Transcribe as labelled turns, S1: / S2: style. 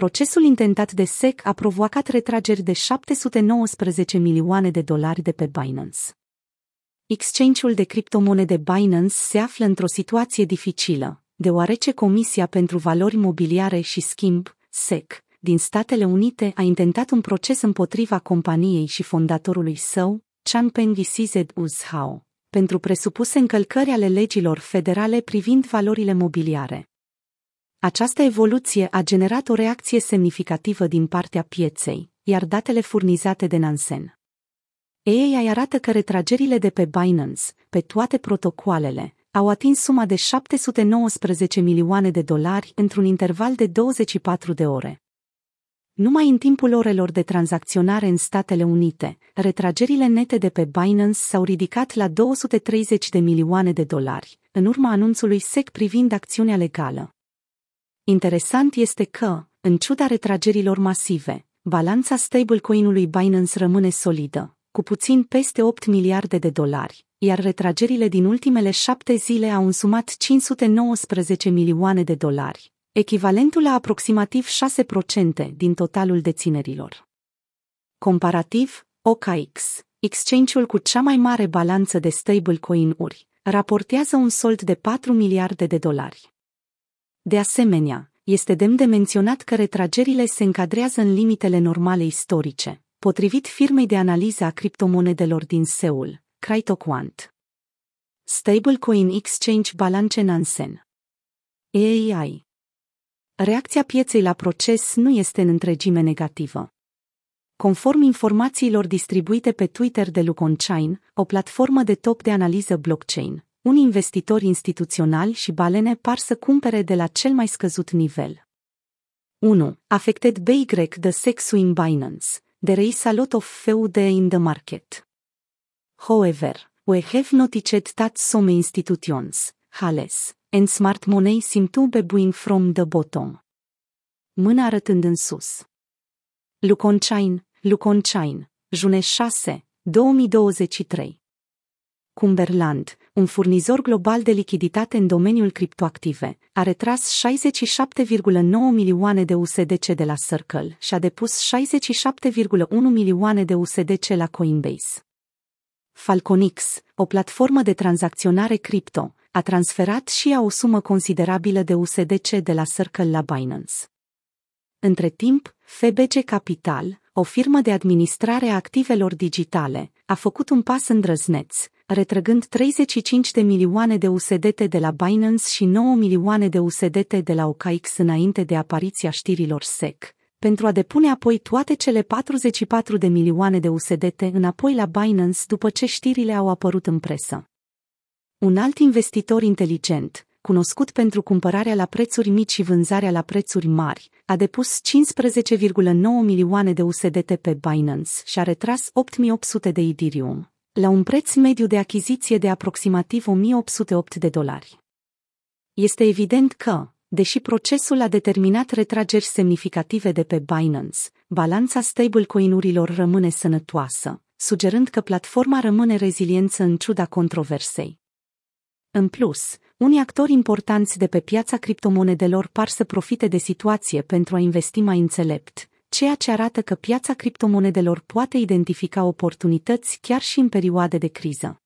S1: Procesul intentat de SEC a provocat retrageri de 719 milioane de dolari de pe Binance. Exchange-ul de criptomonede Binance se află într-o situație dificilă, deoarece Comisia pentru Valori Mobiliare și Schimb, SEC, din Statele Unite a intentat un proces împotriva companiei și fondatorului său, Changpeng Sized Uzhao, pentru presupuse încălcări ale legilor federale privind valorile mobiliare. Această evoluție a generat o reacție semnificativă din partea pieței, iar datele furnizate de Nansen. EI arată că retragerile de pe Binance, pe toate protocoalele, au atins suma de 719 milioane de dolari într-un interval de 24 de ore. Numai în timpul orelor de tranzacționare în Statele Unite, retragerile nete de pe Binance s-au ridicat la 230 de milioane de dolari, în urma anunțului SEC privind acțiunea legală. Interesant este că, în ciuda retragerilor masive, balanța stablecoin-ului Binance rămâne solidă, cu puțin peste 8 miliarde de dolari, iar retragerile din ultimele șapte zile au însumat 519 milioane de dolari, echivalentul la aproximativ 6% din totalul deținerilor. Comparativ, OKX, exchange-ul cu cea mai mare balanță de stablecoin-uri, raportează un sold de 4 miliarde de dolari. De asemenea, este demn de menționat că retragerile se încadrează în limitele normale istorice, potrivit firmei de analiză a criptomonedelor din Seul, Cryptoquant. Stablecoin Exchange Balance Nansen AI Reacția pieței la proces nu este în întregime negativă. Conform informațiilor distribuite pe Twitter de Luconchain, o platformă de top de analiză blockchain, unii investitori instituționali și balene par să cumpere de la cel mai scăzut nivel. 1. Affected BY the sex swing Binance. There is a lot of feud in the market. However, we have noticed that some institutions, Hales, and smart money seem to be buying from the bottom. Mâna arătând în sus. Luconchain, Luconchain, june 6, 2023. Cumberland, un furnizor global de lichiditate în domeniul criptoactive, a retras 67,9 milioane de USDC de la Circle și a depus 67,1 milioane de USDC la Coinbase. Falconix, o platformă de tranzacționare cripto, a transferat și ea o sumă considerabilă de USDC de la Circle la Binance. Între timp, FBG Capital, o firmă de administrare a activelor digitale, a făcut un pas îndrăzneț, retrăgând 35 de milioane de USDT de la Binance și 9 milioane de USDT de la OKX înainte de apariția știrilor SEC, pentru a depune apoi toate cele 44 de milioane de USDT înapoi la Binance după ce știrile au apărut în presă. Un alt investitor inteligent, cunoscut pentru cumpărarea la prețuri mici și vânzarea la prețuri mari, a depus 15,9 milioane de USDT pe Binance și a retras 8800 de Ethereum, la un preț mediu de achiziție de aproximativ 1808 de dolari. Este evident că, deși procesul a determinat retrageri semnificative de pe Binance, balanța stablecoin-urilor rămâne sănătoasă, sugerând că platforma rămâne reziliență în ciuda controversei. În plus, unii actori importanți de pe piața criptomonedelor par să profite de situație pentru a investi mai înțelept, ceea ce arată că piața criptomonedelor poate identifica oportunități chiar și în perioade de criză.